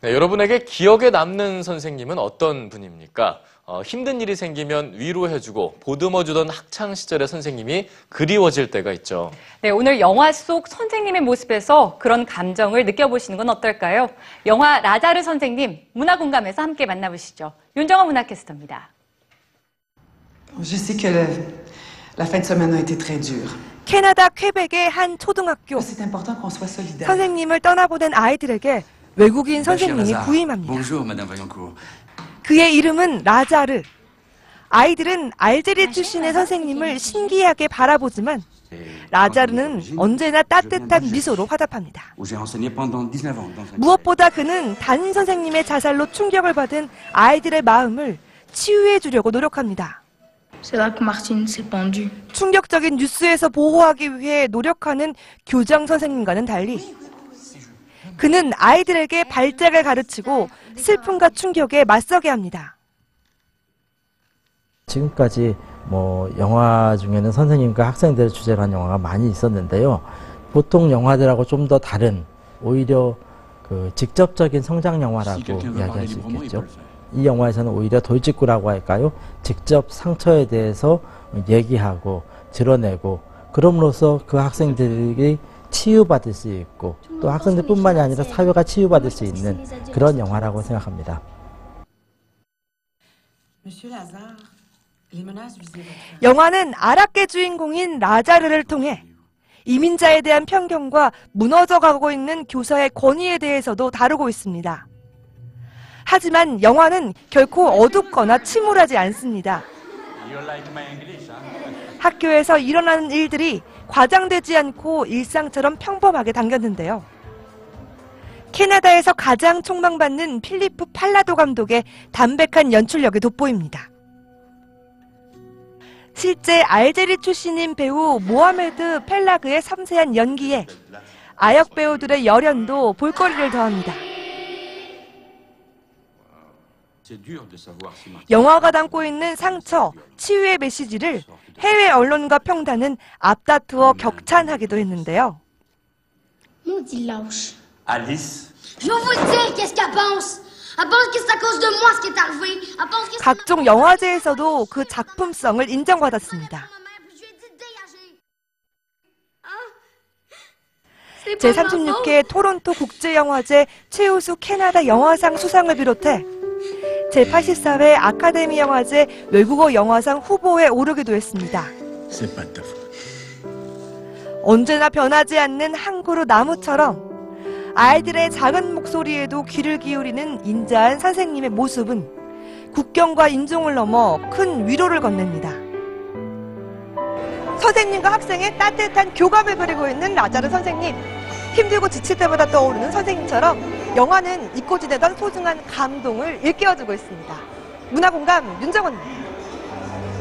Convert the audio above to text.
네, 여러분에게 기억에 남는 선생님은 어떤 분입니까? 어, 힘든 일이 생기면 위로해주고 보듬어주던 학창 시절의 선생님이 그리워질 때가 있죠. 네, 오늘 영화 속 선생님의 모습에서 그런 감정을 느껴보시는 건 어떨까요? 영화 라자르 선생님 문화공감에서 함께 만나보시죠. 윤정아 문화캐스터입니다. Je sais que le- la fin de semaine a été très dure. 캐나다 퀘벡의 한 초등학교 C'est important qu'on soit solidaire. 선생님을 떠나보낸 아이들에게 외국인 선생님이 부임합니다. 그의 이름은 라자르. 아이들은 알제리 출신의 선생님을 신기하게 바라보지만 라자르는 언제나 따뜻한 미소로 화답합니다. Où j'ai enseigné pendant 19 ans dans un 무엇보다 그는 담임 선생님의 자살로 충격을 받은 아이들의 마음을 치유해 주려고 노력합니다. 충격적인 뉴스에서 보호하기 위해 노력하는 교장 선생님과는 달리 그는 아이들에게 발작을 가르치고 슬픔과 충격에 맞서게 합니다. 지금까지 뭐 영화 중에는 선생님과 학생들을 주제로 한 영화가 많이 있었는데요. 보통 영화들하고 좀 더 다른 오히려 그 직접적인 성장 영화라고 이야기할 수 있겠죠. 이 영화에서는 오히려 돌직구라고 할까요? 직접 상처에 대해서 얘기하고 드러내고 그럼으로써 그 학생들이 치유받을 수 있고 또 학생들뿐만이 아니라 사회가 치유받을 수 있는 그런 영화라고 생각합니다. 영화는 아랍계 주인공인 라자르를 통해 이민자에 대한 편견과 무너져가고 있는 교사의 권위에 대해서도 다루고 있습니다. 하지만 영화는 결코 어둡거나 침울하지 않습니다. 학교에서 일어나는 일들이 과장되지 않고 일상처럼 평범하게 당겼는데요. 캐나다에서 가장 촉망받는 필리프 팔라도 감독의 담백한 연출력이 돋보입니다. 실제 알제리 출신인 배우 모하메드 펠라그의 섬세한 연기에 아역 배우들의 열연도 볼거리를 더합니다. 영화가 담고 있는 상처, 치유의 메시지를 해외 언론과 평단은 앞다투어 격찬하기도 했는데요. Maudit lâche. Alice, Je vais vous le dire qu'est-ce qu'elle pense. Elle pense que c'est à cause de moi ce qui est arrivé. Elle pense que c'est 각종 영화제에서도 그 작품성을 인정받았습니다. ma mère, puis je lui ai dit de dégager. 제36회 토론토 국제영화제 최우수 캐나다 영화상 수상을 비롯해 제84회 아카데미 영화제 외국어 영화상 후보에 오르기도 했습니다. 언제나 변하지 않는 한 그루 나무처럼 아이들의 작은 목소리에도 귀를 기울이는 인자한 선생님의 모습은 국경과 인종을 넘어 큰 위로를 건넵니다. 선생님과 학생의 따뜻한 교감을 그리고 있는 라자르 선생님. 힘들고 지칠 때마다 떠오르는 선생님처럼 영화는 잊고 지내던 소중한 감동을 일깨워주고 있습니다. 문화공감 윤정원입니다.